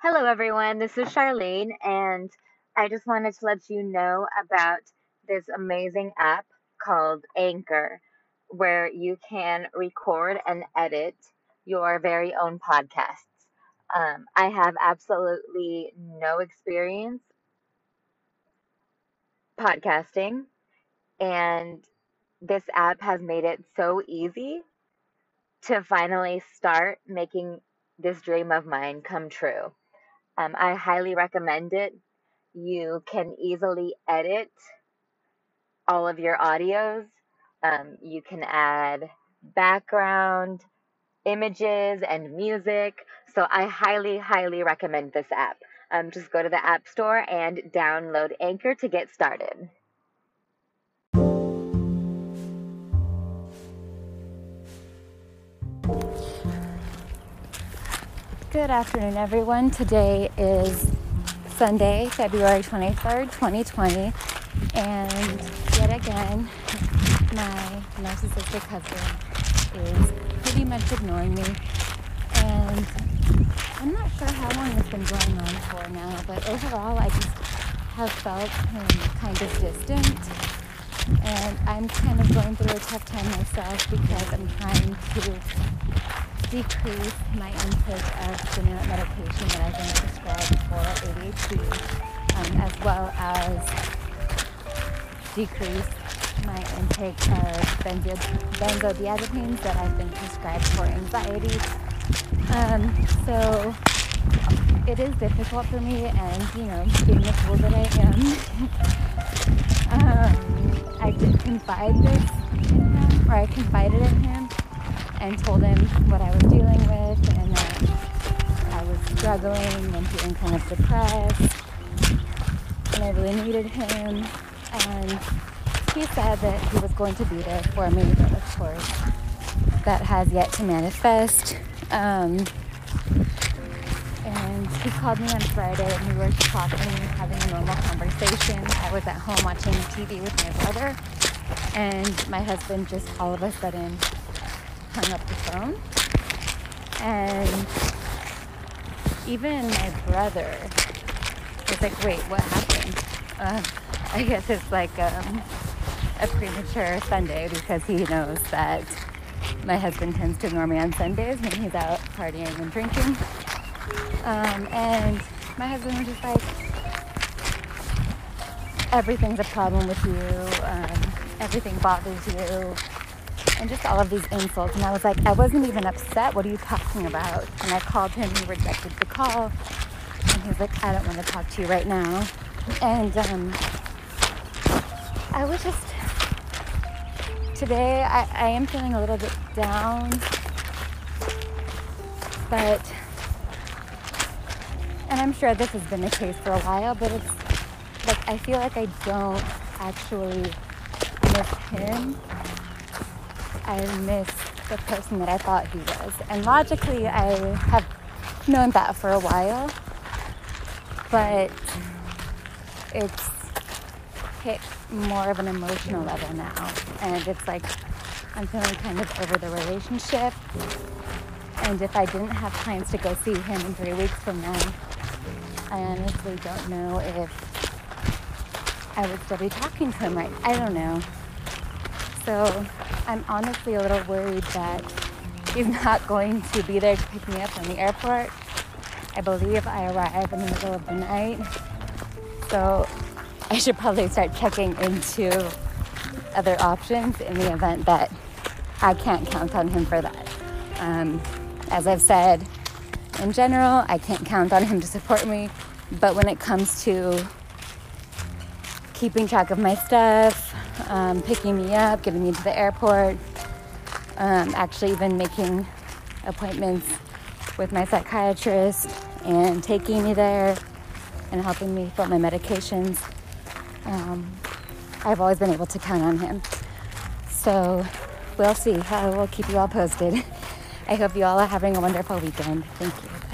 Hello, everyone. This is Charlene, and I just wanted to let you know about this amazing app called Anchor, where you can record and edit your very own podcasts. Um, I have absolutely no experience podcasting, and this app has made it so easy to finally start making this dream of mine come true. Um, I highly recommend it. You can easily edit all of your audios. Um, you can add background, images, and music. So I highly, highly recommend this app. Um, just go to the App Store and download Anchor to get started. Good afternoon, everyone. Today is Sunday, February 23rd, 2020, and yet again, my narcissistic husband is pretty much ignoring me. And I'm not sure how long it's been going on for now, but overall, I just have felt him kind of distant. And I'm kind of going through a tough time myself because I'm trying to decrease my intake of stimulant medication that I've been prescribed for ADHD, um, as well as decrease my intake of benzo- benzodiazepines that I've been prescribed for anxiety. Um, so it is difficult for me, and you know, being the fool that I am, um, I did confide this in him, or I confided in him and told him what I was dealing with and that I was struggling and feeling kind of depressed. And I really needed him. And he said that he was going to be there for me but of course. That has yet to manifest. Um, and he called me on Friday and we were talking, having a normal conversation. I was at home watching TV with my brother, and my husband just all of a sudden hung up the phone. And even my brother was like, wait, what happened? Uh, I guess it's like um, a premature Sunday because he knows that my husband tends to ignore me on Sundays when he's out partying and drinking. Um, and my husband was just like, everything's a problem with you, um, everything bothers you, and just all of these insults. And I was like, I wasn't even upset. What are you talking about? And I called him. He rejected the call. And he was like, I don't want to talk to you right now. And um, I was just, today, I, I am feeling a little bit down. But, and I'm sure this has been the case for a while, but it's like, I feel like I don't actually miss him I miss the person that I thought he was. And logically, I have known that for a while, but it's hit more of an emotional level now. And it's like I'm feeling kind of over the relationship. And if I didn't have plans to go see him in three weeks from now, I honestly don't know if I would still be talking to him right. I don't know. So I'm honestly a little worried that he's not going to be there to pick me up from the airport. I believe I arrive in the middle of the night. So I should probably start checking into other options in the event that I can't count on him for that. Um, as I've said, in general, I can't count on him to support me. But when it comes to keeping track of my stuff, um, picking me up, getting me to the airport, um, actually, even making appointments with my psychiatrist and taking me there and helping me fill my medications. Um, I've always been able to count on him. So we'll see. I will keep you all posted. I hope you all are having a wonderful weekend. Thank you.